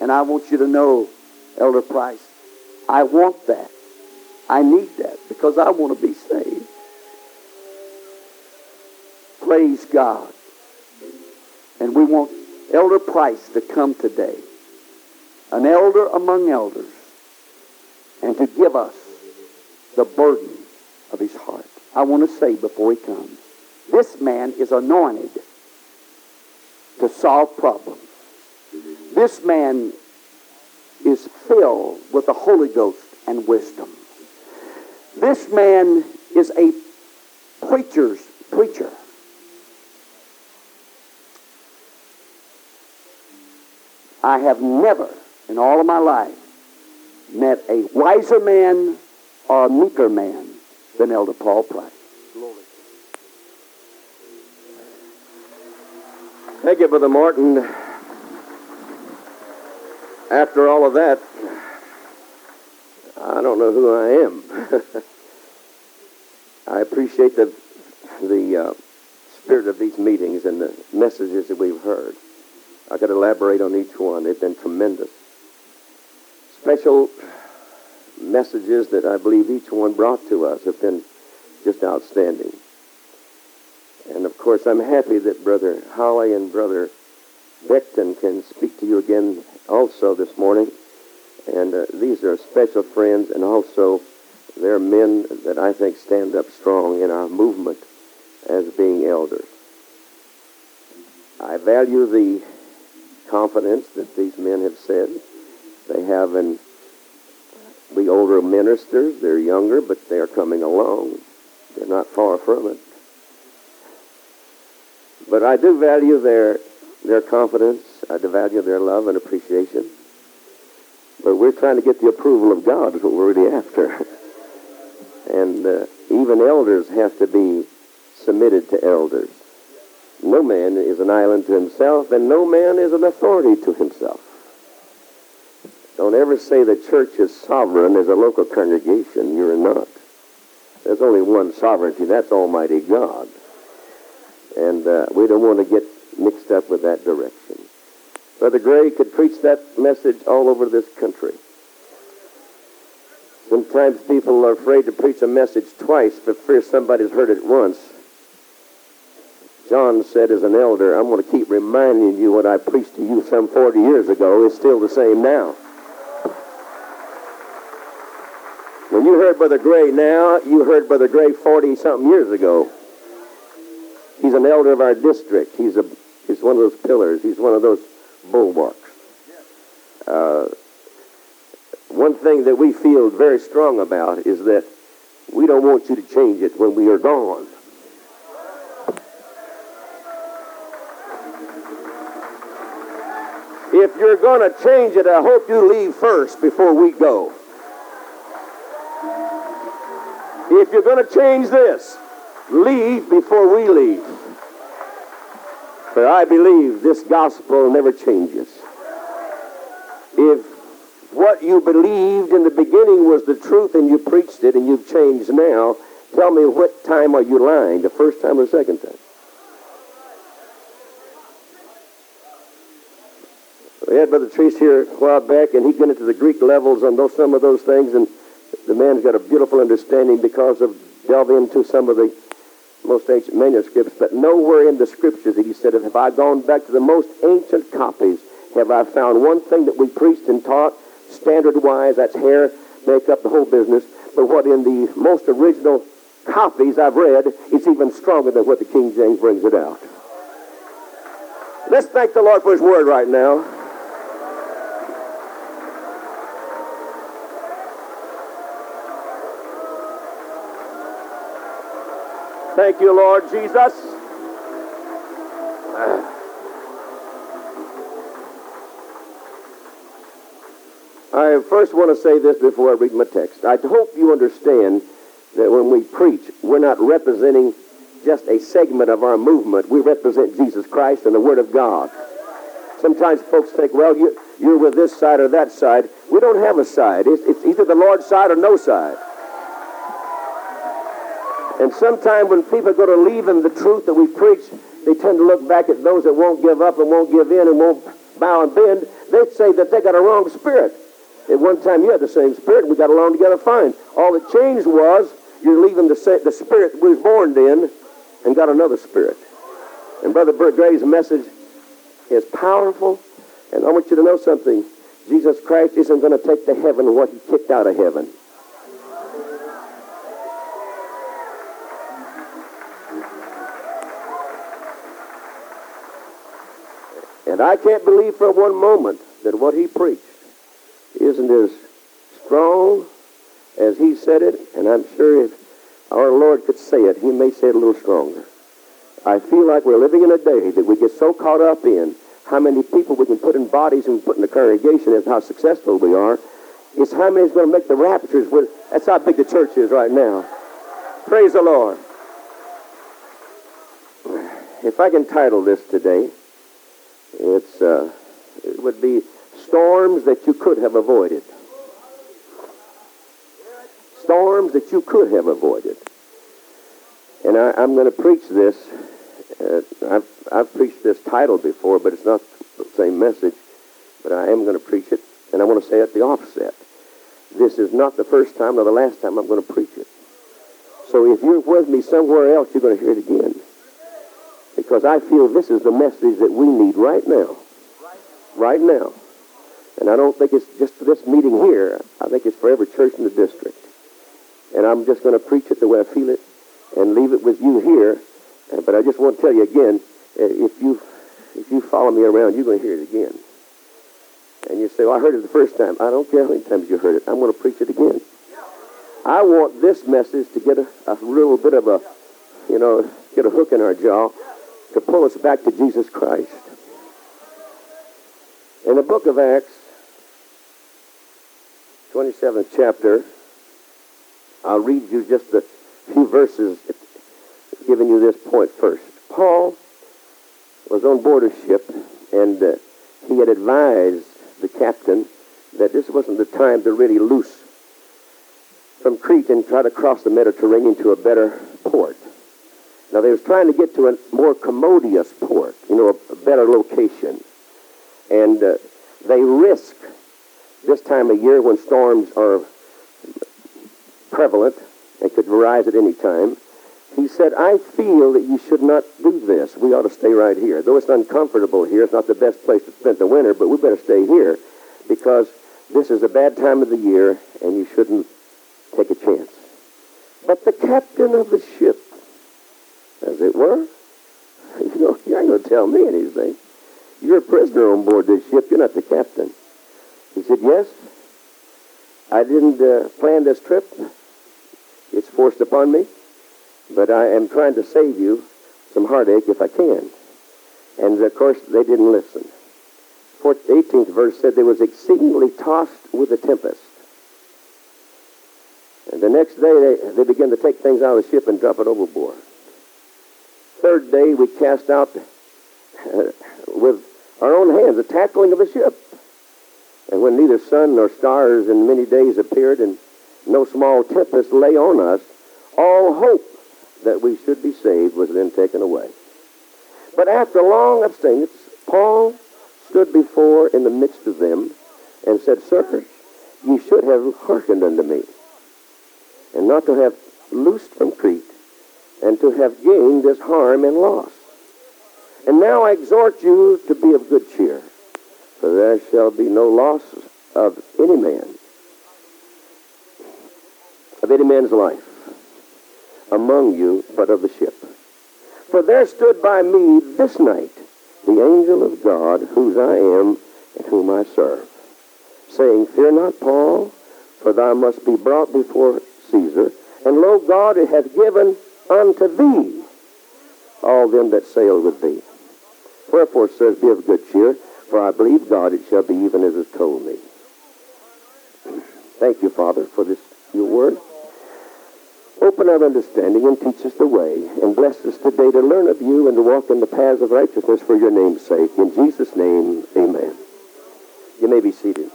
And I want you to know, Elder Price, I want that. I need that because I want to be saved. Praise God. And we want Elder Price to come today, an elder among elders, and to give us the burden of his heart. I want to say before he comes, this man is anointed to solve problems. This man is filled with the Holy Ghost and wisdom. This man is a preacher's preacher. I have never in all of my life met a wiser man or a meeker man than Elder Paul Price. Thank you, Brother Martin. After all of that, I don't know who I am. I appreciate the, the uh, spirit of these meetings and the messages that we've heard. I could elaborate on each one. They've been tremendous. Special messages that I believe each one brought to us have been just outstanding. And of course, I'm happy that Brother Holly and Brother Beckton can speak to you again also this morning. And uh, these are special friends, and also they're men that I think stand up strong in our movement as being elders. I value the confidence that these men have said they have in the older ministers. They're younger, but they're coming along. They're not far from it. But I do value their their confidence. I do value their love and appreciation. But we're trying to get the approval of God is what we're really after. and uh, even elders have to be submitted to elders. No man is an island to himself, and no man is an authority to himself. Don't ever say the church is sovereign as a local congregation. You're not. There's only one sovereignty. That's Almighty God. And uh, we don't want to get mixed up with that direction. Brother Gray could preach that message all over this country. Sometimes people are afraid to preach a message twice but fear somebody's heard it once. John said as an elder, I'm going to keep reminding you what I preached to you some 40 years ago is still the same now. When you heard Brother Gray now, you heard Brother Gray 40 something years ago. He's an elder of our district. He's a he's one of those pillars. He's one of those bulwarks. Uh, one thing that we feel very strong about is that we don't want you to change it when we are gone. If you're going to change it, I hope you leave first before we go. If you're going to change this, leave before we leave. I believe this gospel never changes. If what you believed in the beginning was the truth and you preached it and you've changed now, tell me what time are you lying, the first time or the second time? We had Brother Treese here a while back, and he got into the Greek levels on those, some of those things, and the man's got a beautiful understanding because of delving into some of the most ancient manuscripts, but nowhere in the scriptures, he said, have I gone back to the most ancient copies, have I found one thing that we preached and taught, standard-wise, that's hair, makeup, the whole business, but what in the most original copies I've read, it's even stronger than what the King James brings it out. Let's thank the Lord for his word right now. Thank you, Lord Jesus. I first want to say this before I read my text. I hope you understand that when we preach, we're not representing just a segment of our movement. We represent Jesus Christ and the Word of God. Sometimes folks think, well, you, you're with this side or that side. We don't have a side. It's, it's either the Lord's side or no side. And sometimes when people go to leaving the truth that we preach, they tend to look back at those that won't give up and won't give in and won't bow and bend. they'd say that they got a wrong spirit. At one time, you had the same spirit, we got along together fine. All that changed was you're leaving the, the spirit we was born in and got another spirit. And Brother Bert Gray's message is powerful, and I want you to know something. Jesus Christ isn't going to take to heaven what he kicked out of heaven. And I can't believe for one moment that what he preached isn't as strong as he said it, and I'm sure if our Lord could say it, he may say it a little stronger. I feel like we're living in a day that we get so caught up in how many people we can put in bodies and put in the congregation and how successful we are. It's how many is going to make the raptures. With, that's how big the church is right now. Praise the Lord. If I can title this today, it's uh, it would be storms that you could have avoided. Storms that you could have avoided. And I, am going to preach this. Uh, I've, I've preached this title before, but it's not the same message. But I am going to preach it, and I want to say at the offset. This is not the first time or the last time I'm going to preach it. So if you're with me somewhere else, you're going to hear it again. Because I feel this is the message that we need right now. Right now. And I don't think it's just for this meeting here. I think it's for every church in the district. And I'm just going to preach it the way I feel it and leave it with you here. But I just want to tell you again, uh, if you if you follow me around, you're going to hear it again. And you say, well, I heard it the first time. I don't care how many times you heard it. I'm going to preach it again. I want this message to get a, a little bit of a, you know, get a hook in our jaw to pull us back to Jesus Christ. In the book of Acts, 27th chapter, I'll read you just a few verses giving you this point first. Paul was on board a ship, and uh, he had advised the captain that this wasn't the time to really loose from Crete and try to cross the Mediterranean to a better port. Now, they was trying to get to a more commodious port, you know, a, better location. And uh, they risk this time of year when storms are prevalent and could arise at any time. He said, I feel that you should not do this. We ought to stay right here. Though it's uncomfortable here, it's not the best place to spend the winter, but we better stay here because this is a bad time of the year and you shouldn't take a chance. But the captain of the ship as it were. You know, you ain't going to tell me anything. You're a prisoner on board this ship. You're not the captain. He said, yes, I didn't uh, plan this trip. It's forced upon me. But I am trying to save you some heartache if I can. And of course, they didn't listen. The 18th verse said they was exceedingly tossed with a tempest. And the next day, they, they began to take things out of the ship and drop it overboard third day we cast out uh, with our own hands the tackling of the ship. And when neither sun nor stars in many days appeared and no small tempest lay on us, all hope that we should be saved was then taken away. But after long abstinence, Paul stood before in the midst of them and said, Sirs, ye should have hearkened unto me, and not to have loosed from Crete and to have gained this harm and loss. And now I exhort you to be of good cheer, for there shall be no loss of any man, of any man's life among you, but of the ship. For there stood by me this night the angel of God, whose I am and whom I serve, saying, Fear not, Paul, for thou must be brought before Caesar. And lo, God hath given unto thee all them that sail with thee. Wherefore, sirs, be of good cheer, for I believe God it shall be even as is told me. Thank you, Father, for this your word. Open our understanding and teach us the way, and bless us today to learn of you and to walk in the paths of righteousness for your name's sake. In Jesus' name, amen. You may be seated.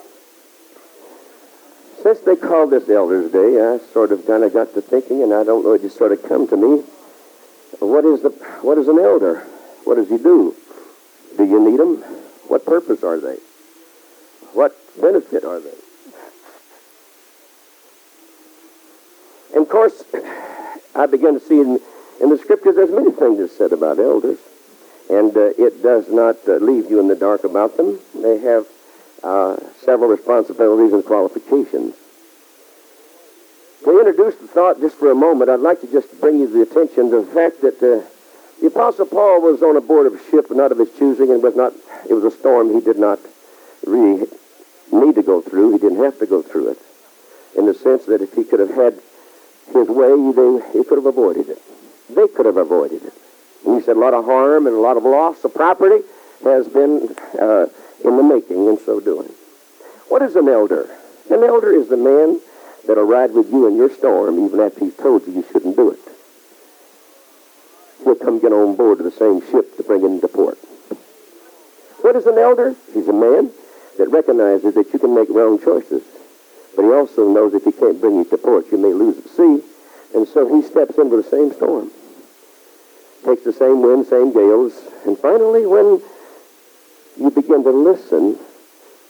Since they called this Elders' Day, I sort of kind of got to thinking, and I don't know, it just sort of come to me. What is the what is an elder? What does he do? Do you need them? What purpose are they? What benefit are they? And of course, I begin to see in, in the scriptures there's many things that's said about elders. And uh, it does not uh, leave you in the dark about them. They have uh, several responsibilities and qualifications. To introduce the thought just for a moment, I'd like to just bring you the attention to the fact that uh, the Apostle Paul was on board of a ship, not of his choosing, and was not. It was a storm he did not really need to go through. He didn't have to go through it, in the sense that if he could have had his way, they, he could have avoided it. They could have avoided it. And he said a lot of harm and a lot of loss of property has been uh, in the making in so doing. What is an elder? An elder is the man that'll ride with you in your storm even after he's told you you shouldn't do it. He'll come get on board of the same ship to bring it to port. What is an elder? He's a man that recognizes that you can make wrong choices. But he also knows if he can't bring you to port, you may lose at sea. And so he steps into the same storm. Takes the same wind, same gales. And finally, when you begin to listen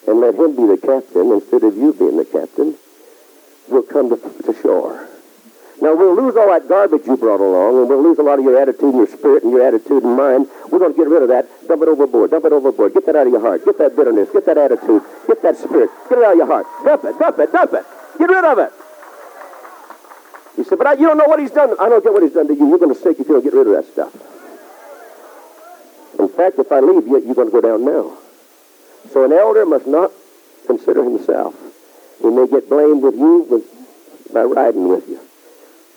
and let him be the captain instead of you being the captain, we'll come to, to shore. Now, we'll lose all that garbage you brought along, and we'll lose a lot of your attitude and your spirit and your attitude and mind. We're going to get rid of that. Dump it overboard. Dump it overboard. Get that out of your heart. Get that bitterness. Get that attitude. Get that spirit. Get it out of your heart. Dump it. Dump it. Dump it. Get rid of it. He said, but I, you don't know what he's done. I don't get what he's done to you. You're going to sink if you don't get rid of that stuff. In fact, if I leave you, you're going to go down now. So an elder must not consider himself. He may get blamed with you with, by riding with you.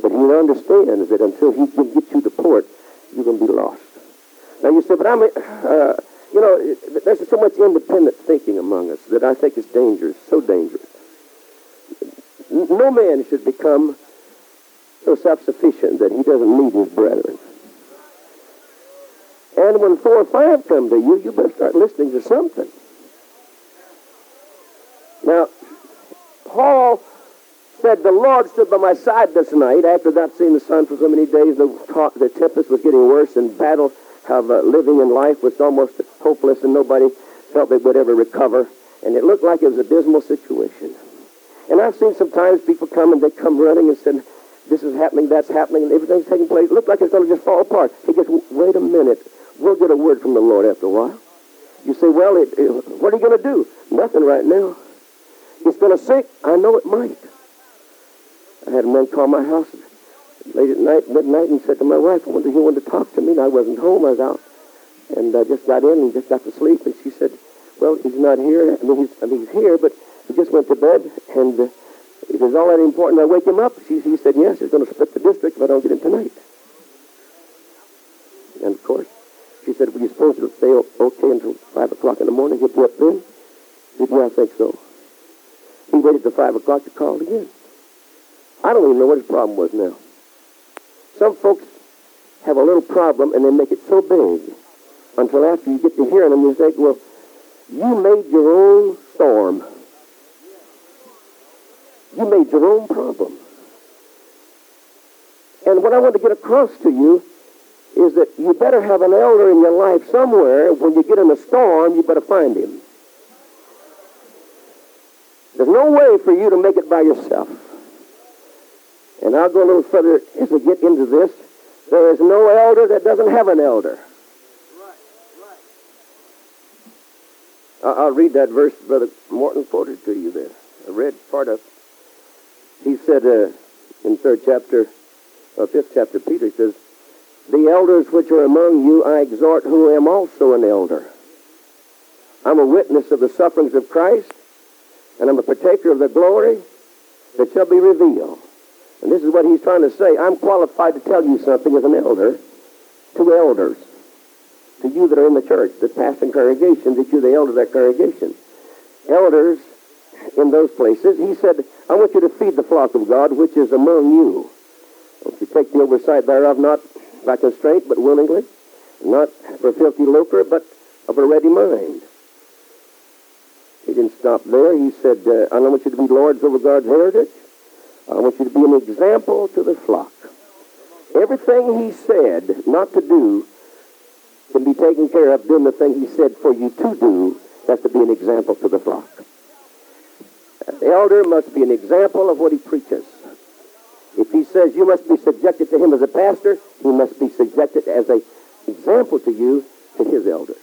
But he understands that until he can get you to port, you're going to be lost. Now you say, but I'm, uh, you know, there's so much independent thinking among us that I think is dangerous, so dangerous. No man should become so self-sufficient that he doesn't need his brethren. And when four or five come to you, you better start listening to something. Now, Paul said, The Lord stood by my side this night after not seeing the sun for so many days. The, the tempest was getting worse, and battle of uh, living in life was almost hopeless, and nobody felt they would ever recover. And it looked like it was a dismal situation. And I've seen sometimes people come and they come running and said, This is happening, that's happening, and everything's taking place. It looked like it's going to just fall apart. He goes, Wait a minute. We'll get a word from the Lord after a while. You say, Well, it, it, what are you going to do? Nothing right now. It's going to sink. I know it might. I had a man call my house late at night, midnight, and said to my wife, I wonder if he wanted to talk to me. And I wasn't home. I was out. And I just got in and just got to sleep. And she said, well, he's not here. I mean, he's, I mean, he's here, but he just went to bed. And uh, he says, all that important, I wake him up. She, he said, yes, he's going to split the district if I don't get him tonight. And, of course, she said, were you supposed to stay okay until 5 o'clock in the morning? He'll be up then? He said, yeah, I think so. He waited till 5 o'clock to call again. I don't even know what his problem was now. Some folks have a little problem and they make it so big until after you get to hearing them, you say, well, you made your own storm. You made your own problem. And what I want to get across to you is that you better have an elder in your life somewhere. When you get in a storm, you better find him. There's no way for you to make it by yourself. And I'll go a little further as we get into this. There is no elder that doesn't have an elder. I'll read that verse Brother Morton quoted to you there. I read part of He said uh, in third chapter, uh, fifth chapter, Peter says, The elders which are among you I exhort, who am also an elder. I'm a witness of the sufferings of Christ, and I'm a partaker of the glory that shall be revealed. And this is what he's trying to say. I'm qualified to tell you something as an elder to elders, to you that are in the church, that pastor congregation, that you're the elder of that congregation. Elders in those places, he said, I want you to feed the flock of God which is among you. Don't you take the oversight thereof, not by constraint, but willingly, not for filthy lucre, but of a ready mind. He didn't stop there. He said, uh, I don't want you to be lords over God's heritage. I want you to be an example to the flock. Everything he said not to do can be taken care of doing the thing he said for you to do. That's to be an example to the flock. The elder must be an example of what he preaches. If he says you must be subjected to him as a pastor, he must be subjected as an example to you to his elders.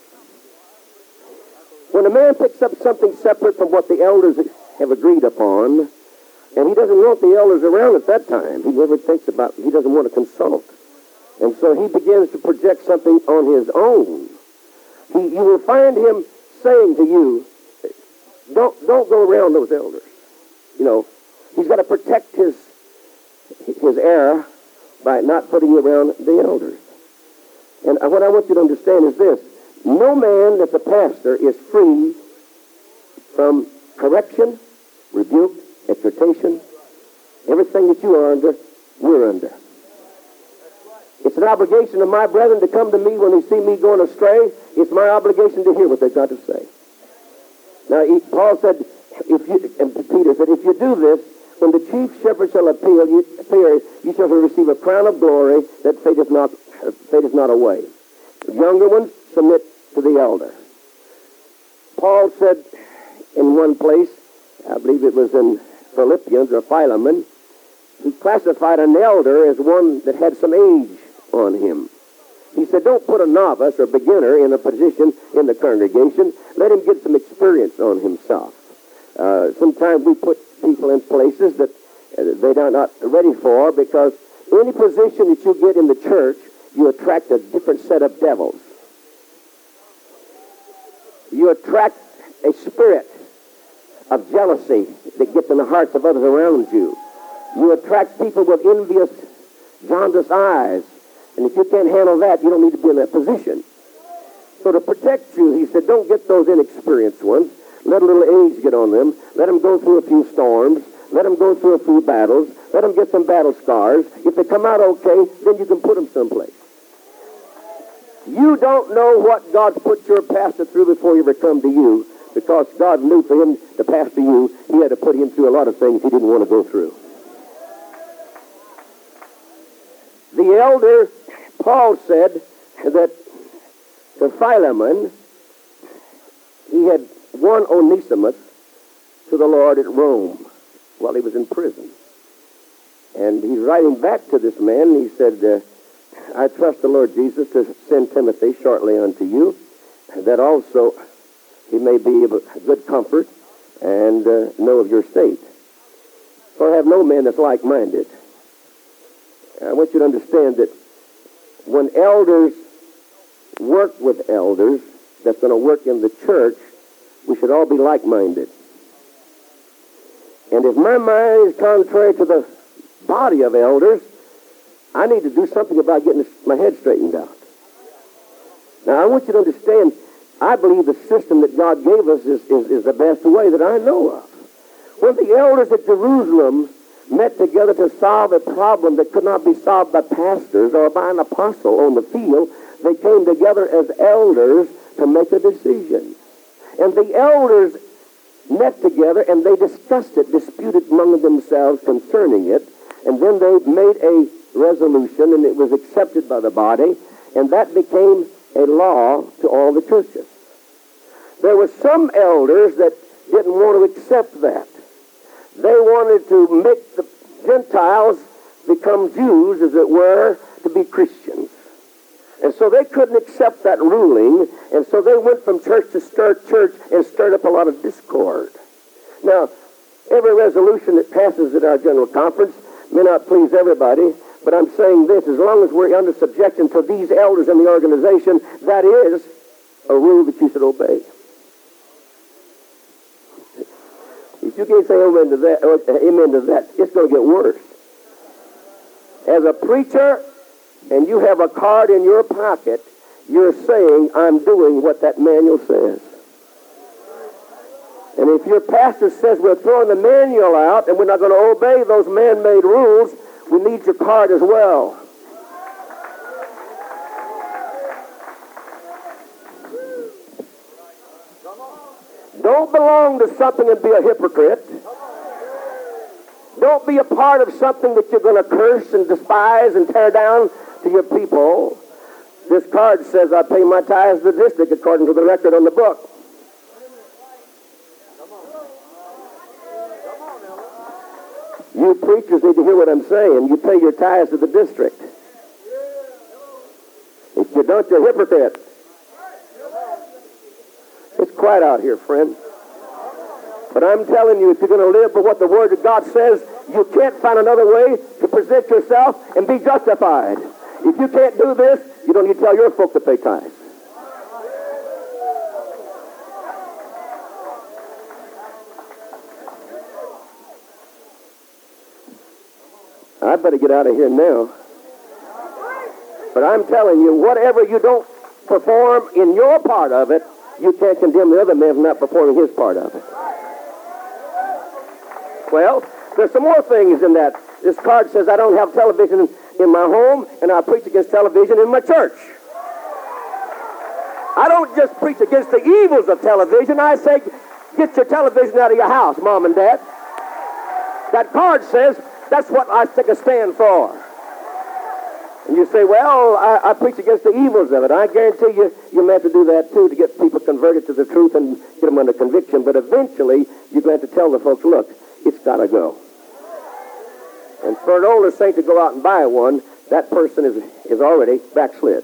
When a man picks up something separate from what the elders have agreed upon, and he doesn't want the elders around at that time, he never thinks about, he doesn't want to consult. And so he begins to project something on his own. He, you will find him saying to you, don't, don't go around those elders. You know, he's got to protect his, his heir by not putting you around the elders. And what I want you to understand is this. No man that's a pastor is free from correction, rebuke, exhortation. Everything that you are under, we're under. It's an obligation of my brethren to come to me when they see me going astray. It's my obligation to hear what they've got to say. Now, he, Paul said, if you, and Peter said, if you do this, when the chief shepherd shall appeal, you, appear, you shall receive a crown of glory that fadeth not, fadeth not away. The younger ones submit to the elder. Paul said in one place, I believe it was in Philippians or Philemon, he classified an elder as one that had some age on him. He said, don't put a novice or beginner in a position in the congregation. Let him get some experience on himself. Uh, sometimes we put people in places that uh, they're not ready for because any position that you get in the church, you attract a different set of devils. You attract a spirit of jealousy that gets in the hearts of others around you. You attract people with envious, jaundiced eyes. And if you can't handle that, you don't need to be in that position. So to protect you, he said, don't get those inexperienced ones. Let a little age get on them. Let them go through a few storms. Let them go through a few battles. Let them get some battle scars. If they come out okay, then you can put them someplace. You don't know what God's put your pastor through before he ever come to you because God knew for him to pastor you, he had to put him through a lot of things he didn't want to go through. The elder, Paul said that to Philemon, he had won Onesimus to the Lord at Rome while he was in prison. And he's writing back to this man. He said, uh, I trust the Lord Jesus to send Timothy shortly unto you, that also he may be of good comfort and uh, know of your state. For I have no man that's like-minded. I want you to understand that when elders work with elders that's going to work in the church, we should all be like-minded. And if my mind is contrary to the body of elders, I need to do something about getting my head straightened out. Now, I want you to understand, I believe the system that God gave us is, is, is the best way that I know of. When the elders at Jerusalem met together to solve a problem that could not be solved by pastors or by an apostle on the field, they came together as elders to make a decision. And the elders met together and they discussed it, disputed among themselves concerning it, and then they made a resolution and it was accepted by the body, and that became a law to all the churches. There were some elders that didn't want to accept that. They wanted to make the Gentiles become Jews, as it were, to be Christians. And so they couldn't accept that ruling, and so they went from church to church and stirred up a lot of discord. Now, every resolution that passes at our general conference may not please everybody, but I'm saying this, as long as we're under subjection to these elders in the organization, that is a rule that you should obey. If you can't say amen to that, uh, amen to that, it's going to get worse. As a preacher, and you have a card in your pocket, you're saying, I'm doing what that manual says. And if your pastor says we're throwing the manual out and we're not going to obey those man-made rules, we need your card as well. Don't belong to something and be a hypocrite. Don't be a part of something that you're going to curse and despise and tear down to your people. This card says I pay my tithes to the district according to the record on the book. You preachers need to hear what I'm saying. You pay your tithes to the district. If you don't, you're a hypocrite. It's quiet out here, friend. But I'm telling you, if you're going to live by what the Word of God says, you can't find another way to present yourself and be justified. If you can't do this, you don't need to tell your folk to pay tithes. I better get out of here now. But I'm telling you, whatever you don't perform in your part of it, you can't condemn the other man for not performing his part of it. Well, there's some more things in that. This card says I don't have television in my home, and I preach against television in my church. I don't just preach against the evils of television. I say, get your television out of your house, mom and dad. That card says that's what I take a stand for. And you say, well, I, I, preach against the evils of it. I guarantee you, you may have to do that too to get people converted to the truth and get them under conviction. But eventually, you're going to have to tell the folks, look, it's got to go. And for an older saint to go out and buy one, that person is, is already backslid.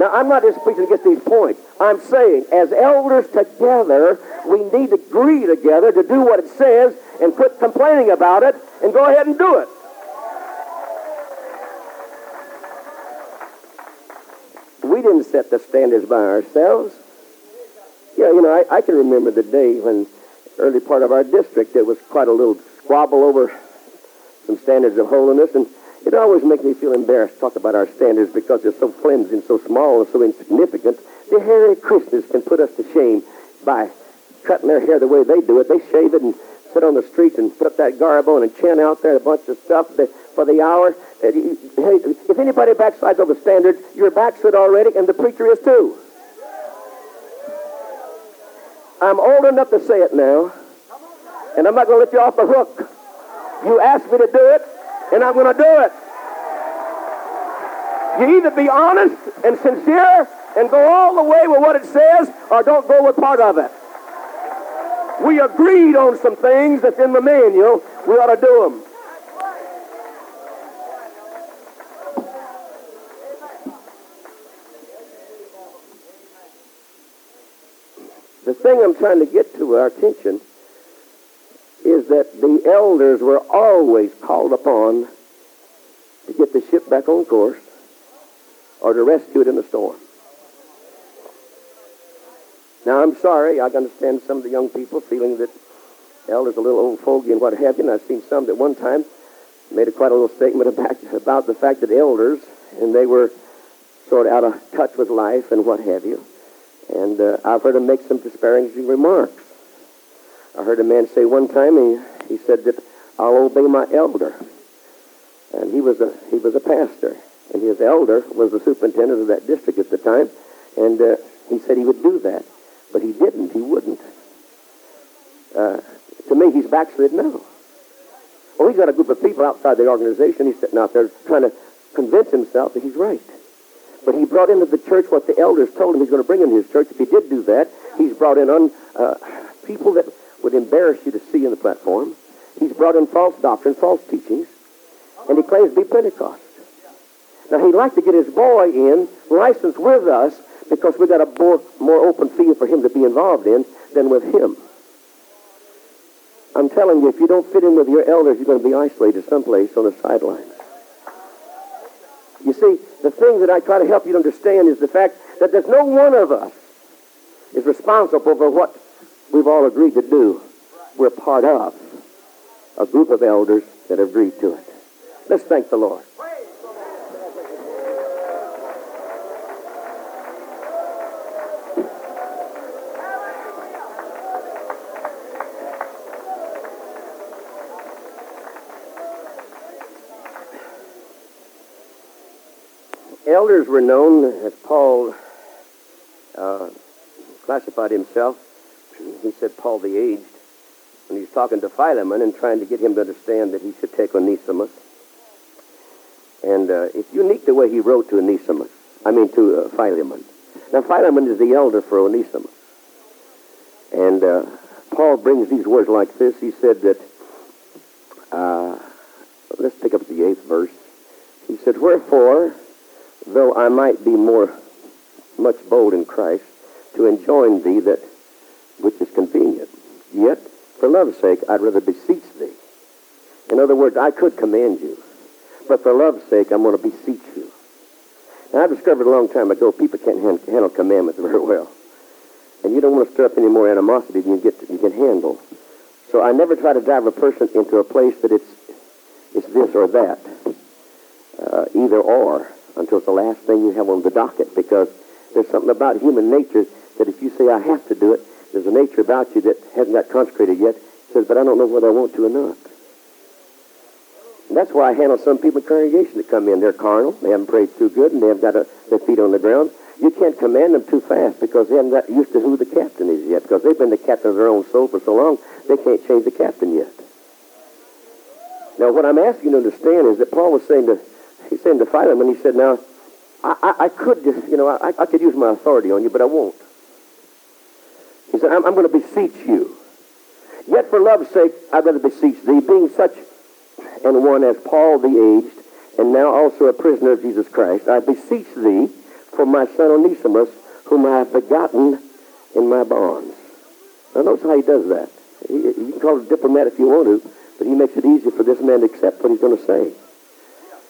Now, I'm not just preaching against these points. I'm saying, as elders together, we need to agree together to do what it says and quit complaining about it and go ahead and do it. We didn't set the standards by ourselves. Yeah, you know, I, I can remember the day when early part of our district there was quite a little squabble over some standards of holiness, and it always makes me feel embarrassed to talk about our standards because they're so flimsy and so small and so insignificant. The Hare Krishnas can put us to shame by cutting their hair the way they do it. They shave it and sit on the streets and put up that garb on and chant out there a bunch of stuff for the hour. If anybody backsides over standards, you're backslid already, and the preacher is too. I'm old enough to say it now, and I'm not going to let you off the hook. You asked me to do it, and I'm going to do it. You either be honest and sincere and go all the way with what it says, or don't go with part of it. We agreed on some things that's in the manual. We ought to do them. The thing I'm trying to get to our attention is that the elders were always called upon to get the ship back on course or to rescue it in a storm. Now, I'm sorry. I understand some of the young people feeling that elders are a little old fogey and what have you. And I've seen some that one time made a quite a little statement about, about the fact that elders, and they were sort of out of touch with life and what have you. And uh, I've heard them make some disparaging remarks. I heard a man say one time, he, he said that I'll obey my elder. And he was a he was a pastor, and his elder was the superintendent of that district at the time, and uh, he said he would do that. But he didn't. He wouldn't. Uh, to me, he's backslid now. Well, he's got a group of people outside the organization. He's sitting out there trying to convince himself that he's right. But he brought into the church what the elders told him he's going to bring into his church. If he did do that, he's brought in un, uh, people that would embarrass you to see in the platform. He's brought in false doctrine, false teachings, and he claims to be Pentecost. Now, he'd like to get his boy in, licensed with us, because we've got a more, more open field for him to be involved in than with him. I'm telling you, if you don't fit in with your elders, you're going to be isolated someplace on the sidelines. You see, the thing that I try to help you understand is the fact that there's no one of us is responsible for what we've all agreed to do. We're part of a group of elders that have agreed to it. Let's thank the Lord. Elders were known, as Paul uh, classified himself. He said Paul the aged, when he's talking to Philemon and trying to get him to understand that he should take Onesimus. And uh, it's unique the way he wrote to Onesimus. I mean to uh, Philemon. Now Philemon is the elder for Onesimus. And uh, Paul Paul brings these words like this. He said that, uh, let's pick up the eighth verse. He said, Wherefore, though I might be more much bold in Christ, to enjoin thee that which is convenient, yet for love's sake I'd rather beseech thee. In other words, I could command you, but for love's sake I'm going to beseech you. Now, I discovered a long time ago people can't handle commandments very well. And you don't want to stir up any more animosity than you, get to, you can handle. So I never try to drive a person into a place that it's, it's this or that, uh, either or, until it's the last thing you have on the docket. Because there's something about human nature that if you say, I have to do it, there's a nature about you that hasn't got consecrated yet. Says, but I don't know whether I want to or not. That's why I handle some people in congregation that come in. They're carnal. They haven't prayed too good, and they haven't got a, their feet on the ground. You can't command them too fast because they haven't got used to who the captain is yet. Because they've been the captain of their own soul for so long, they can't change the captain yet. Now, what I'm asking you to understand is that Paul was saying to, he's saying to Philemon, he said, now, I, I, I could, you know, I, I could use my authority on you, but I won't. He said, I'm, I'm going to beseech you. Yet for love's sake, I'd rather beseech thee, being such and one as Paul the aged, and now also a prisoner of Jesus Christ, I beseech thee for my son Onesimus, whom I have begotten in my bonds. Now notice how he does that. He, you can call it a diplomat if you want to, but he makes it easier for this man to accept what he's going to say.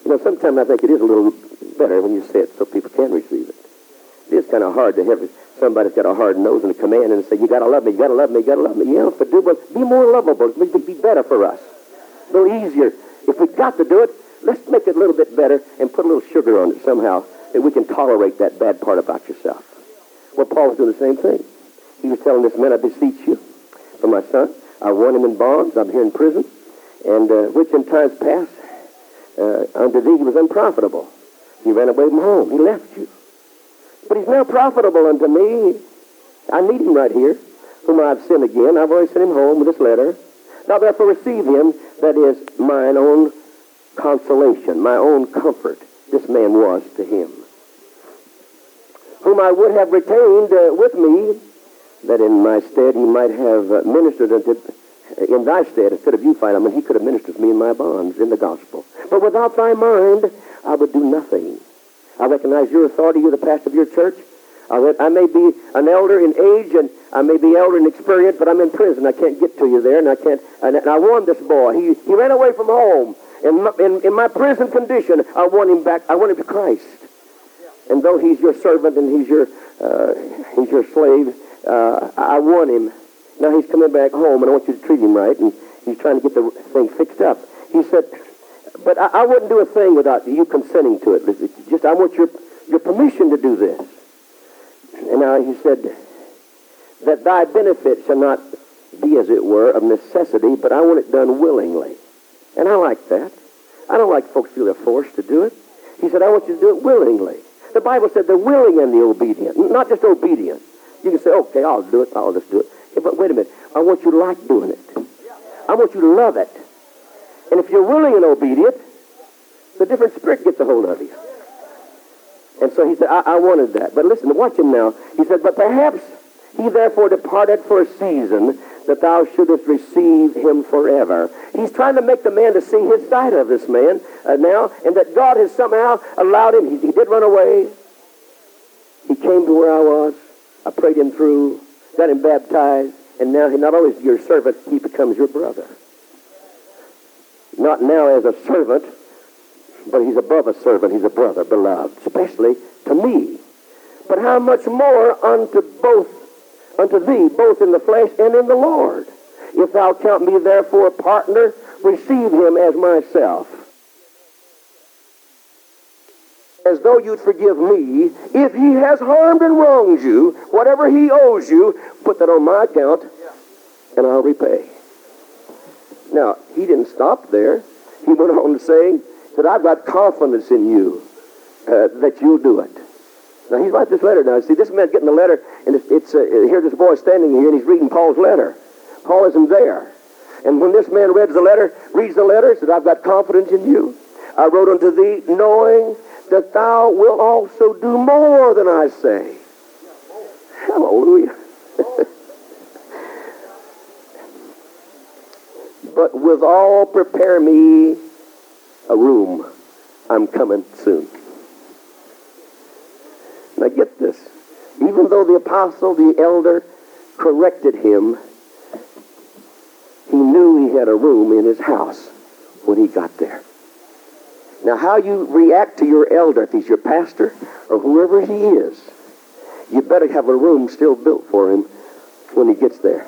You know, sometimes I think it is a little better when you say it so people can receive it. It is kind of hard to have somebody's got a hard nose and a command and say, you got to love me, you got to love me, you got to love me. Yeah, but do, but be more lovable. It would be better for us. A little easier. If we got to do it, let's make it a little bit better and put a little sugar on it somehow that we can tolerate that bad part about yourself. Well, Paul was doing the same thing. He was telling this man, I beseech you for my son. I want him in bonds. I'm here in prison. And uh, which in times past, uh, unto thee he was unprofitable. He ran away from home. He left you. But he's now profitable unto me. I need him right here, whom I have sinned again. I've already sent him home with this letter. Now therefore receive him, that is mine own consolation, my own comfort. This man was to him whom I would have retained uh, with me, that in my stead he might have uh, ministered unto, uh, in thy stead, instead of you, Philemon, he could have ministered to me in my bonds in the gospel. But without thy mind, I would do nothing. I recognize your authority, you're the pastor of your church. I, I may be an elder in age and I may be elder in experience, but I'm in prison. I can't get to you there, and I can't. And, and I warned this boy. He he ran away from home. In my, in, in my prison condition, I want him back. I want him to Christ. And though he's your servant and he's your, uh, he's your slave, uh, I want him. Now he's coming back home, and I want you to treat him right. And he's trying to get the thing fixed up. He said, but I, I wouldn't do a thing without you consenting to it. Just I want your, your permission to do this. And now he said, that thy benefit shall not be, as it were, of necessity, but I want it done willingly. And I like that. I don't like folks feel they're forced to do it. He said, I want you to do it willingly. The Bible said the willing and the obedient, not just obedient. You can say, okay, I'll do it. I'll just do it. Yeah, but wait a minute. I want you to like doing it. I want you to love it. And if you're willing and obedient, the different spirit gets a hold of you. And so he said, I, I wanted that. But listen, watch him now. He said, but perhaps he therefore departed for a season that thou shouldest receive him forever. He's trying to make the man to see his side of this man uh, now, and that God has somehow allowed him. He, he did run away. He came to where I was. I prayed him through, got him baptized, and now he not only is your servant, he becomes your brother. Not now as a servant, but he's above a servant. He's a brother, beloved, especially to me. But how much more unto both unto thee, both in the flesh and in the Lord. If thou count me therefore a partner, receive him as myself. As though you'd forgive me, if he has harmed and wronged you, whatever he owes you, put that on my account, and I'll repay. Now, he didn't stop there. He went on to say that I've got confidence in you uh, that you'll do it. Now, he's writing this letter now. See, this man's getting the letter, and it's, it's uh, here's this boy standing here, and he's reading Paul's letter. Paul isn't there. And when this man reads the letter, reads the letter, says, I've got confidence in you. I wrote unto thee, knowing that thou wilt also do more than I say. Hallelujah. But withal prepare me a room. I'm coming soon. Now get this. Even though the apostle, the elder, corrected him, he knew he had a room in his house when he got there. Now, how you react to your elder, if he's your pastor or whoever he is, you better have a room still built for him when he gets there.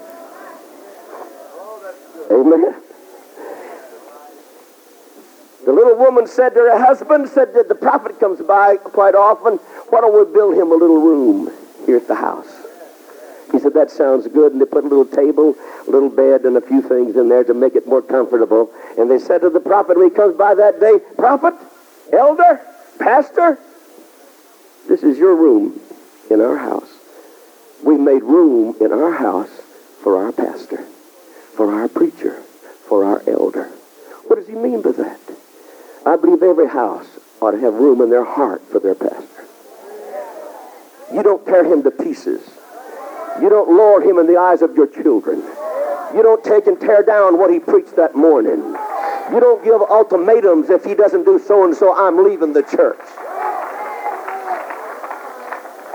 Amen. The little woman said to her husband, said that the prophet comes by quite often. Why don't we build him a little room here at the house? He said, that sounds good. And they put a little table, a little bed, and a few things in there to make it more comfortable. And they said to the prophet when he comes by that day, Prophet, elder, pastor, this is your room in our house. We made room in our house for our pastor, for our preacher, for our elder. What does he mean by that? I believe every house ought to have room in their heart for their pastor. You don't tear him to pieces. You don't lower him in the eyes of your children. You don't take and tear down what he preached that morning. You don't give ultimatums if he doesn't do so and so, I'm leaving the church.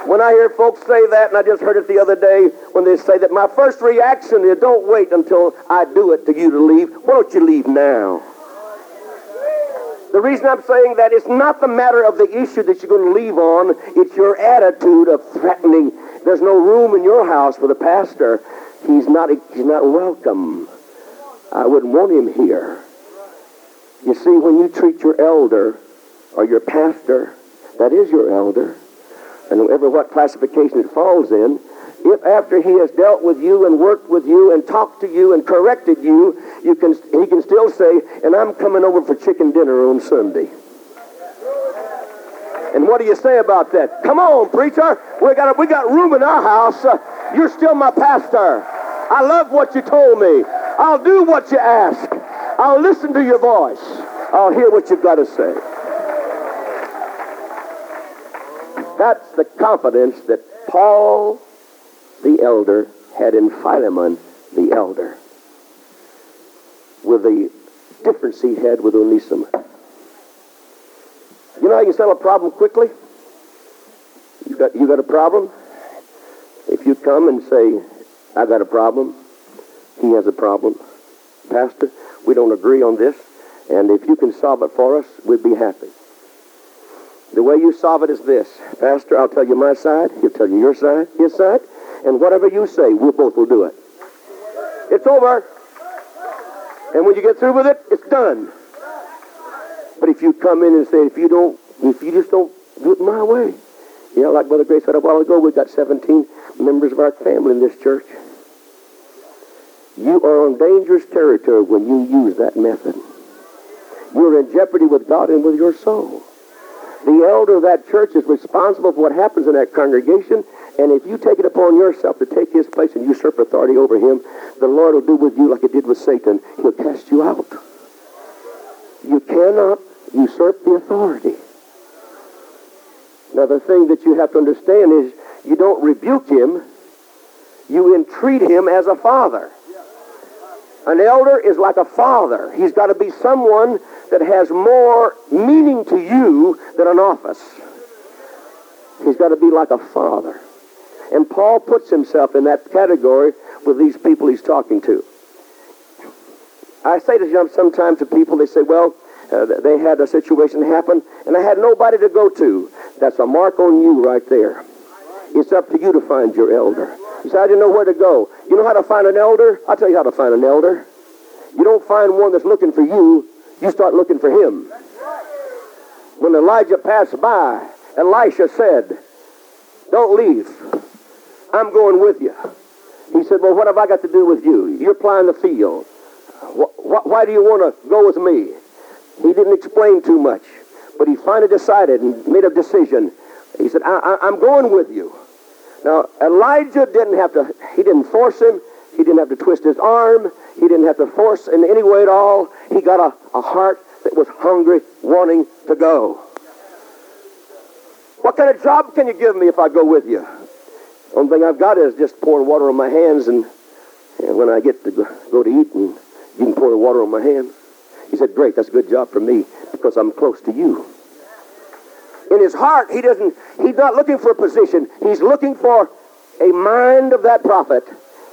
When I hear folks say that, and I just heard it the other day when they say that my first reaction is don't wait until I do it to you to leave. Why don't you leave now? The reason I'm saying that it's not the matter of the issue that you're going to leave on. It's your attitude of threatening. There's no room in your house for the pastor. He's not, he's not welcome. I wouldn't want him here. You see, when you treat your elder or your pastor, that is your elder, and whatever what classification it falls in, if after he has dealt with you and worked with you and talked to you and corrected you, you can, he can still say, and I'm coming over for chicken dinner on Sunday. And what do you say about that? Come on, preacher. We got, we got room in our house. Uh, you're still my pastor. I love what you told me. I'll do what you ask. I'll listen to your voice. I'll hear what you've got to say. That's the confidence that Paul the elder had in Philemon the elder with the difference he had with Onesimus. You know how you settle a problem quickly? You got, you got a problem? If you come and say, I got a problem, he has a problem, Pastor, we don't agree on this, and if you can solve it for us, we'd be happy. The way you solve it is this. Pastor, I'll tell you my side, he'll tell you your side, his side, and whatever you say, we both will do it. It's over. And when you get through with it, it's done. But if you come in and say, if you don't, if you just don't do it my way, you know, like Brother Gray said a while ago, we've got 17 members of our family in this church. You are on dangerous territory when you use that method. You're in jeopardy with God and with your soul. The elder of that church is responsible for what happens in that congregation, and if you take it upon yourself to take his place and usurp authority over him, the Lord will do with you like he did with Satan. He'll cast you out. You cannot usurp the authority. Now, the thing that you have to understand is you don't rebuke him, you entreat him as a father. An elder is like a father. He's got to be someone that has more meaning to you than an office. He's got to be like a father. And Paul puts himself in that category with these people he's talking to. I say to you sometimes to people, they say, well, uh, they had a situation happen, and I had nobody to go to. That's a mark on you right there. It's up to you to find your elder. You say, I didn't know where to go. You know how to find an elder? I'll tell you how to find an elder. You don't find one that's looking for you. You start looking for him. When Elijah passed by, Elisha said, don't leave. I'm going with you. He said, Well, what have I got to do with you? You're plying the field. Why do you want to go with me? He didn't explain too much, but he finally decided and made a decision. He said, I, am going with you. Now, Elijah didn't have to, he didn't force him. He didn't have to twist his arm. He didn't have to force in any way at all. He got a, a heart that was hungry, wanting to go. What kind of job can you give me if I go with you? Only thing I've got is just pouring water on my hands, and, and when I get to go, to eat, and you can pour the water on my hands. He said, Great, that's a good job for me because I'm close to you. In his heart, he doesn't, he's not looking for a position. He's looking for a mind of that prophet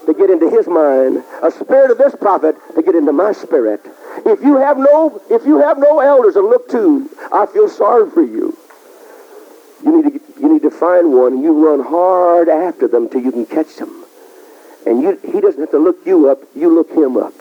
to get into his mind, a spirit of this prophet to get into my spirit. If you have no, if you have no elders to look to, I feel sorry for you. You need to, you need to find one you run hard after them till you can catch them. And you, he doesn't have to look you up, you look him up.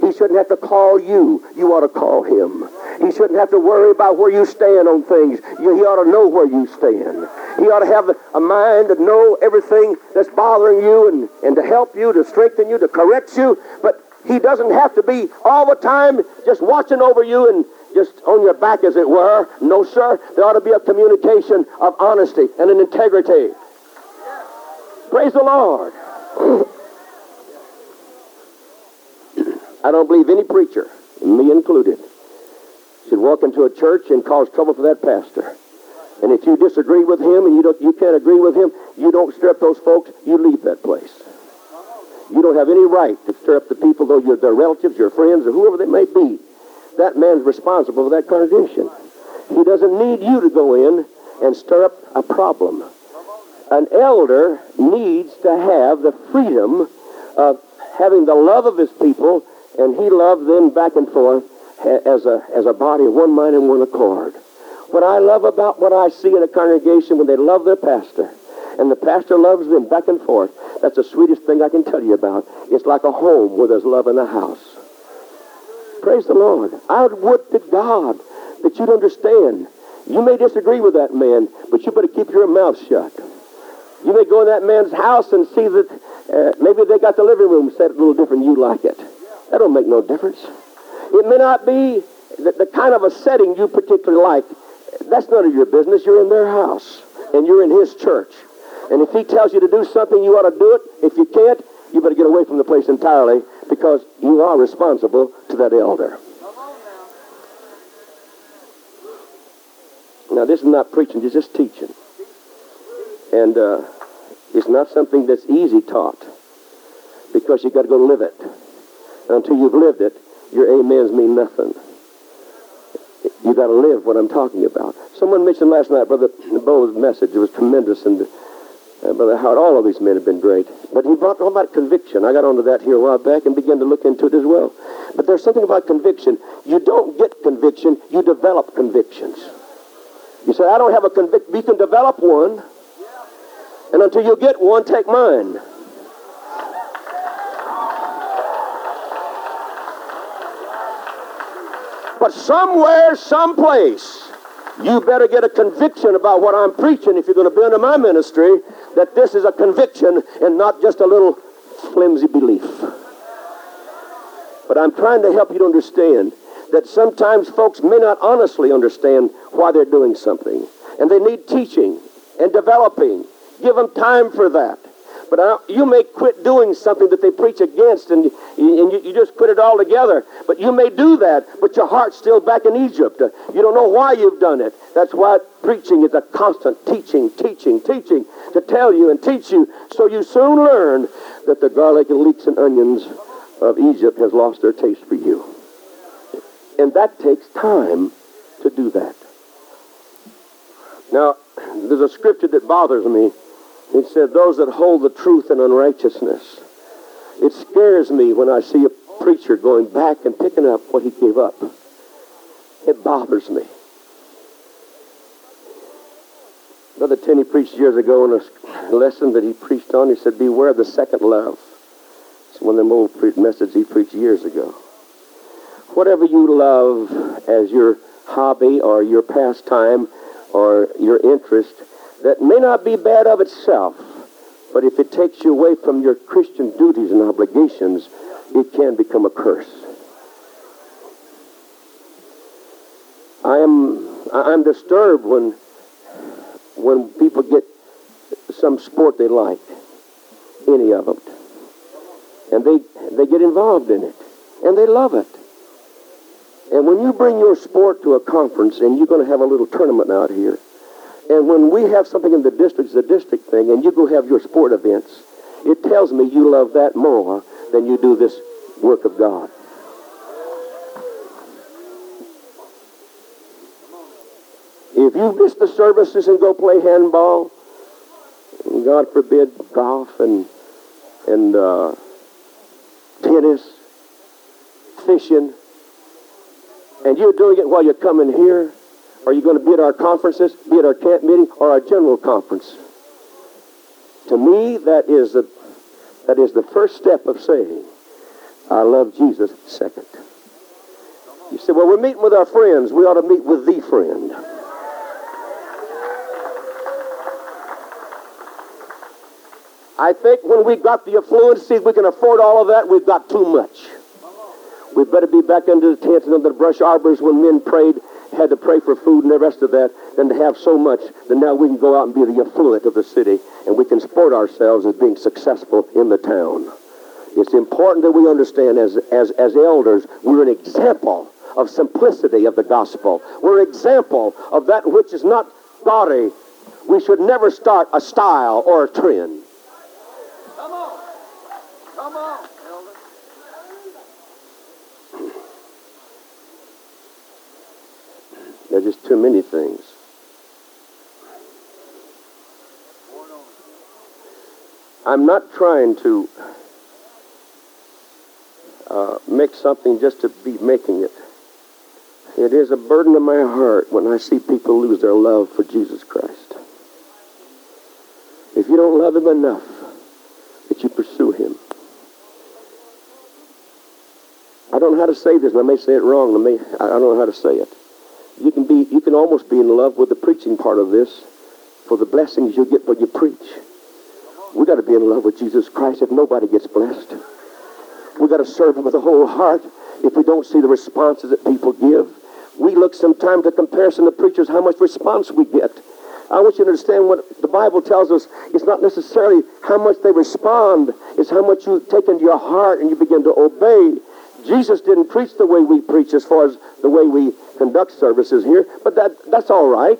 He shouldn't have to call you. You ought to call him. He shouldn't have to worry about where you stand on things. He ought to know where you stand. He ought to have a mind to know everything that's bothering you and, and to help you, to strengthen you, to correct you. But he doesn't have to be all the time just watching over you and just on your back, as it were. No, sir. There ought to be a communication of honesty and an integrity. Praise the Lord. I don't believe any preacher, me included, should walk into a church and cause trouble for that pastor. And if you disagree with him and you don't, you can't agree with him, you don't stir up those folks. You leave that place. You don't have any right to stir up the people, though you're their relatives, your friends, or whoever they may be. That man's responsible for that congregation. He doesn't need you to go in and stir up a problem. An elder needs to have the freedom of having the love of his people, and he loves them back and forth as a, as a body of one mind and one accord. What I love about what I see in a congregation when they love their pastor, and the pastor loves them back and forth, that's the sweetest thing I can tell you about. It's like a home where there's love in the house. Praise the Lord. I would to God that you'd understand. You may disagree with that man, but you better keep your mouth shut. You may go in that man's house and see that uh, maybe they got the living room set a little different. You like it. That don't make no difference. It may not be the, the kind of a setting you particularly like. That's none of your business. You're in their house, and you're in his church. And if he tells you to do something, you ought to do it. If you can't, you better get away from the place entirely because you are responsible to that elder. Now, this is not preaching, it's just teaching. And uh, it's not something that's easy taught because you've got to go live it. And until you've lived it, your amens mean nothing. You've got to live what I'm talking about. Someone mentioned last night Brother Bo's message. It was tremendous. And uh, Brother Howard, all of these men have been great. But he brought all about conviction. I got onto that here a while back and began to look into it as well. But there's something about conviction. You don't get conviction, you develop convictions. You say, I don't have a conviction. You can develop one. And until you get one, take mine. But somewhere, someplace, you better get a conviction about what I'm preaching if you're going to be under my ministry, that this is a conviction and not just a little flimsy belief. But I'm trying to help you to understand that sometimes folks may not honestly understand why they're doing something. And they need teaching and developing. Give them time for that. But you may quit doing something that they preach against and, and you, you, just quit it altogether. But you may do that, but your heart's still back in Egypt. You don't know why you've done it. That's why preaching is a constant teaching, teaching, teaching to tell you and teach you so you soon learn that the garlic and leeks and onions of Egypt has lost their taste for you. And that takes time to do that. Now, there's a scripture that bothers me. It said, Those that hold the truth in unrighteousness. It scares me when I see a preacher going back and picking up what he gave up. It bothers me. Brother Tenney preached years ago in a lesson that he preached on. He said, Beware of the second love. It's one of them old messages he preached years ago. Whatever you love as your hobby or your pastime or your interest, that may not be bad of itself, but if it takes you away from your Christian duties and obligations, it can become a curse. I am I'm disturbed when when people get some sport they like, any of them, and they they get involved in it, and they love it. And when you bring your sport to a conference, and you're going to have a little tournament out here, and when we have something in the district, it's a district thing, and you go have your sport events, it tells me you love that more than you do this work of God. If you miss the services and go play handball, God forbid, golf and and uh, tennis, fishing, and you're doing it while you're coming here, are you going to be at our conferences, be at our camp meeting, or our general conference? To me, that is the that is the first step of saying, I love Jesus. Second, you say, well, we're meeting with our friends. We ought to meet with the friend. I think when we got the affluency, we can afford all of that, we've got too much. We better be back under the tents and under the brush arbors when men prayed, had to pray for food and the rest of that, than to have so much that now we can go out and be the affluent of the city and we can sport ourselves as being successful in the town. It's important that we understand as, as, as elders, we're an example of simplicity of the gospel. We're an example of that which is not gaudy. We should never start a style or a trend. Come on. Come on, elder. There's just too many things. I'm not trying to uh, make something just to be making it. It is a burden of my heart when I see people lose their love for Jesus Christ. If you don't love him enough that you pursue him. I don't know how to say this, and I may say it wrong. I, may, I don't know how to say it. You can almost be in love with the preaching part of this for the blessings you get when you preach. We got to be in love with Jesus Christ if nobody gets blessed. We got to serve him with a whole heart if we don't see the responses that people give. We look sometimes at comparison to preachers, how much response we get. I want you to understand what the Bible tells us. It's not necessarily how much they respond, it's how much you take into your heart and you begin to obey. Jesus didn't preach the way we preach as far as the way we conduct services here, but that, that's all right.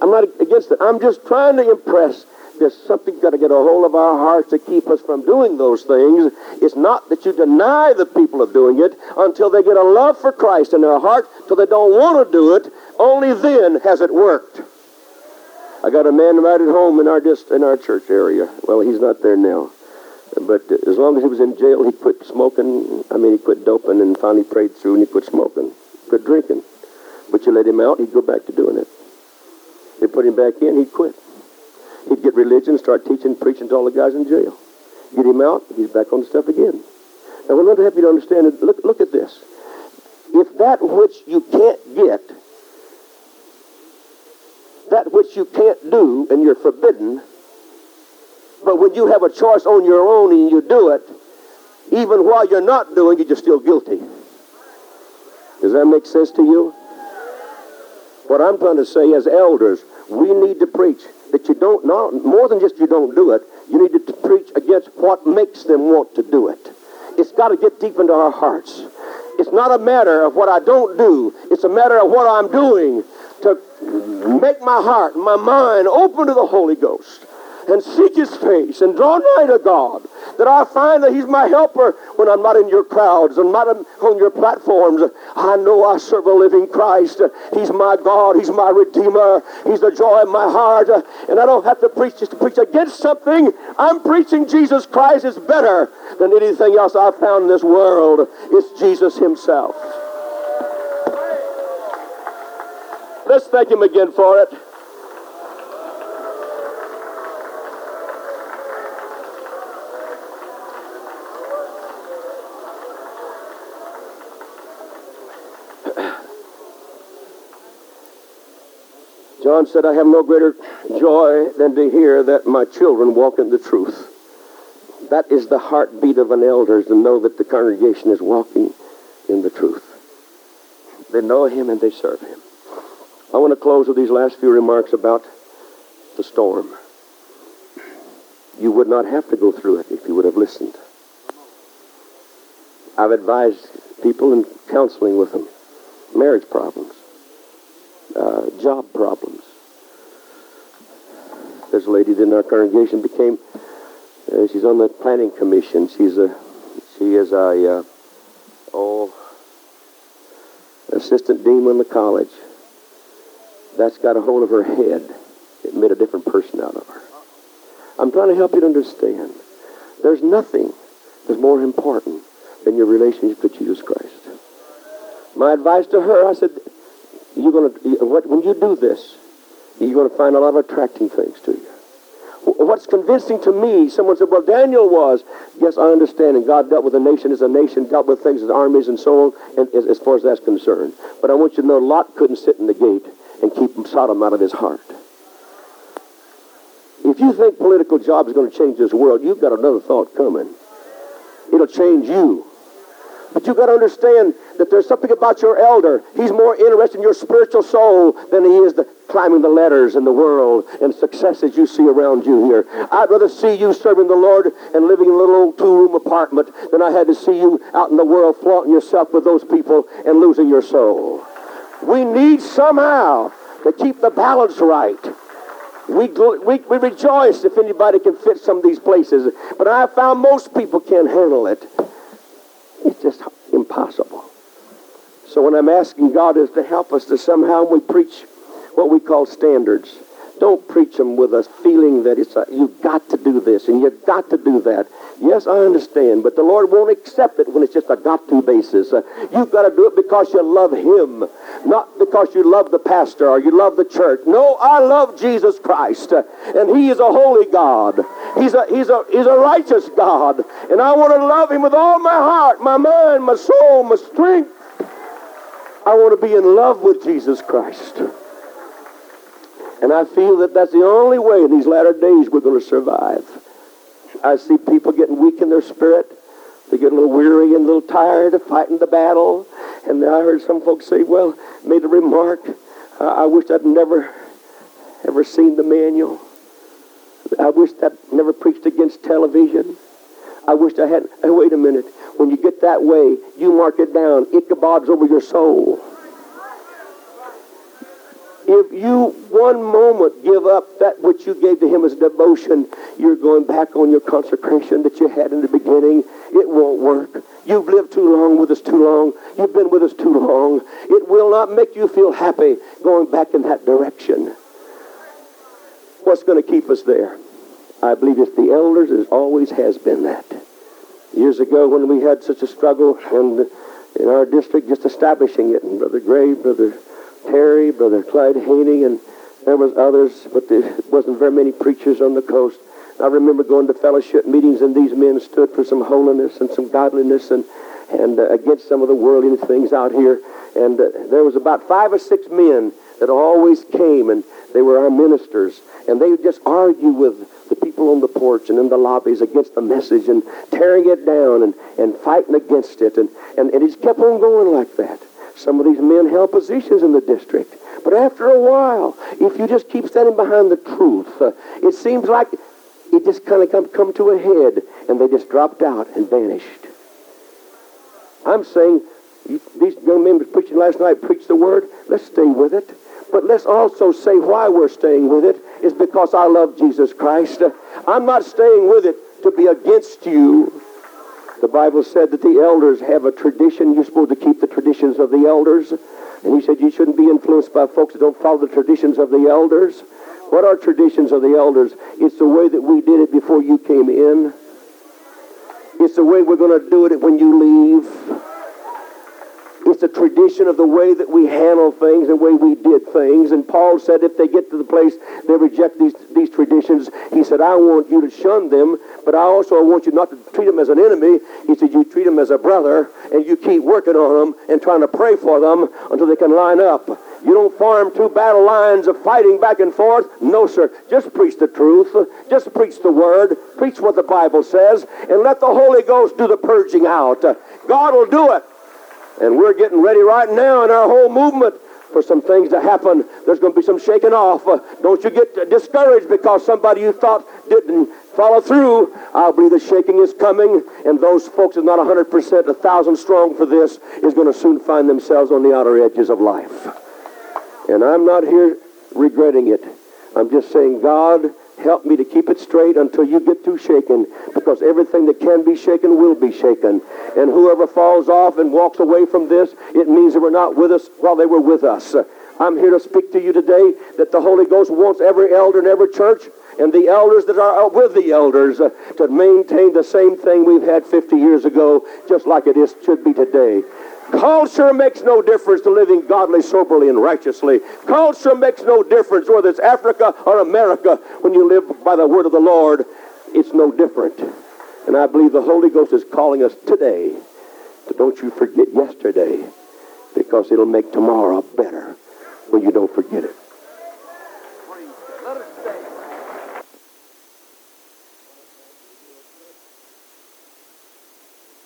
I'm not against it. I'm just trying to impress there's something got to get a hold of our hearts to keep us from doing those things. It's not that you deny the people of doing it until they get a love for Christ in their heart, till they don't want to do it. Only then has it worked. I got a man right at home in our just in our church area. Well, he's not there now, but as long as he was in jail, he quit smoking. I mean, he quit doping and finally prayed through, and he quit smoking, quit drinking. But you let him out, he'd go back to doing it. They put him back in, he'd quit. He'd get religion, start teaching, preaching to all the guys in jail. Get him out, he's back on the stuff again. Now, I want to help you to understand is, look, look at this. If that which you can't get, that which you can't do and you're forbidden, but when you have a choice on your own and you do it, even while you're not doing it, you're still guilty. Does that make sense to you? What I'm trying to say as elders, we need to preach that you don't, not, more than just you don't do it, you need to preach against what makes them want to do it. It's got to get deep into our hearts. It's not a matter of what I don't do. It's a matter of what I'm doing to make my heart, my mind open to the Holy Ghost and seek his face and draw nigh to God. That I find that he's my helper when I'm not in your crowds and not on your platforms. I know I serve a living Christ. He's my God. He's my Redeemer. He's the joy of my heart. And I don't have to preach just to preach against something. I'm preaching Jesus Christ is better than anything else I've found in this world. It's Jesus himself. Let's thank him again for it. John said, I have no greater joy than to hear that my children walk in the truth. That is the heartbeat of an elder, to know that the congregation is walking in the truth. They know him and they serve him. I want to close with these last few remarks about the storm. You would not have to go through it if you would have listened. I've advised people in counseling with them marriage problems, uh, job problems. There's a lady in our congregation became, uh, she's on the planning commission. She's a, she is a, uh, oh, assistant dean in the college. that's got a hold of her head. It made a different person out of her. I'm trying to help you to understand. There's nothing that's more important than your relationship with Jesus Christ. My advice to her, I said, you're going to, when you do this, you're going to find a lot of attracting things to you. What's convincing to me, someone said, well, Daniel was. Yes, I understand. And God dealt with a nation as a nation, dealt with things as armies and so on, and as, as far as that's concerned. But I want you to know Lot couldn't sit in the gate and keep Sodom out of his heart. If you think political jobs are going to change this world, you've got another thought coming. It'll change you. But you've got to understand that there's something about your elder. He's more interested in your spiritual soul than he is the climbing the ladders in the world and successes you see around you here. I'd rather see you serving the Lord and living in a little old two-room apartment than I had to see you out in the world flaunting yourself with those people and losing your soul. We need somehow to keep the balance right. We, we, we rejoice if anybody can fit some of these places, but I found most people can't handle it. It's just impossible. So when I'm asking God is to help us to somehow we preach what we call standards. Don't preach them with a feeling that it's a, you've got to do this and you've got to do that. Yes, I understand, but the Lord won't accept it when it's just a got-to basis. Uh, you've got to do it because you love Him, not because you love the pastor or you love the church. No, I love Jesus Christ, uh, and He is a holy God. He's a, he's, a, he's a righteous God, and I want to love Him with all my heart, my mind, my soul, my strength. I want to be in love with Jesus Christ. And I feel that that's the only way in these latter days we're going to survive. I see people getting weak in their spirit. They get a little weary and a little tired of fighting the battle. And I heard some folks say, well, made a remark, I wish I'd never ever seen the manual. I wish I'd never preached against television. I wish I had. Hey, wait a minute. When you get that way, you mark it down. Ichabod's over your soul if you one moment give up that which you gave to him as devotion, you're going back on your consecration that you had in the beginning. It won't work. You've lived too long with us too long. You've been with us too long. It will not make you feel happy going back in that direction. What's going to keep us there? I believe it's the elders. It always has been that. Years ago when we had such a struggle in, in our district, just establishing it, and Brother Gray, Brother Terry, Brother Clyde Haney, and there was others, but there wasn't very many preachers on the coast. I remember going to fellowship meetings, and these men stood for some holiness and some godliness and, and uh, against some of the worldly things out here. And uh, there was about five or six men that always came, and they were our ministers. And they would just argue with the people on the porch and in the lobbies against the message and tearing it down and, and fighting against it. And, and, and it kept on going like that. Some of these men held positions in the district. But after a while, if you just keep standing behind the truth, uh, it seems like it just kind of come, come to a head and they just dropped out and vanished. I'm saying these young men were preaching last night, preached the word. Let's stay with it. But let's also say why we're staying with it is because I love Jesus Christ. I'm not staying with it to be against you. The Bible said that the elders have a tradition. You're supposed to keep the traditions of the elders. And he said you shouldn't be influenced by folks that don't follow the traditions of the elders. What are traditions of the elders? It's the way that we did it before you came in. It's the way we're going to do it when you leave. It's a tradition of the way that we handle things, the way we did things. And Paul said if they get to the place they reject these, these traditions, he said, I want you to shun them, but I also want you not to treat them as an enemy. He said, you treat them as a brother, and you keep working on them and trying to pray for them until they can line up. You don't form two battle lines of fighting back and forth. No, sir. Just preach the truth. Just preach the word. Preach what the Bible says. And let the Holy Ghost do the purging out. God will do it. And we're getting ready right now in our whole movement for some things to happen. There's going to be some shaking off. Uh, don't you get discouraged because somebody you thought didn't follow through. I believe the shaking is coming, and those folks are not 100%, a thousand strong for this, is going to soon find themselves on the outer edges of life. And I'm not here regretting it. I'm just saying, God, Help me to keep it straight until you get through shaking because everything that can be shaken will be shaken. And whoever falls off and walks away from this, it means they were not with us while they were with us. I'm here to speak to you today that the Holy Ghost wants every elder in every church and the elders that are with the elders to maintain the same thing we've had 50 years ago, just like it is should be today. Culture makes no difference to living godly, soberly, and righteously. Culture makes no difference whether it's Africa or America. When you live by the word of the Lord, it's no different. And I believe the Holy Ghost is calling us today to don't you forget yesterday because it'll make tomorrow better when you don't forget it.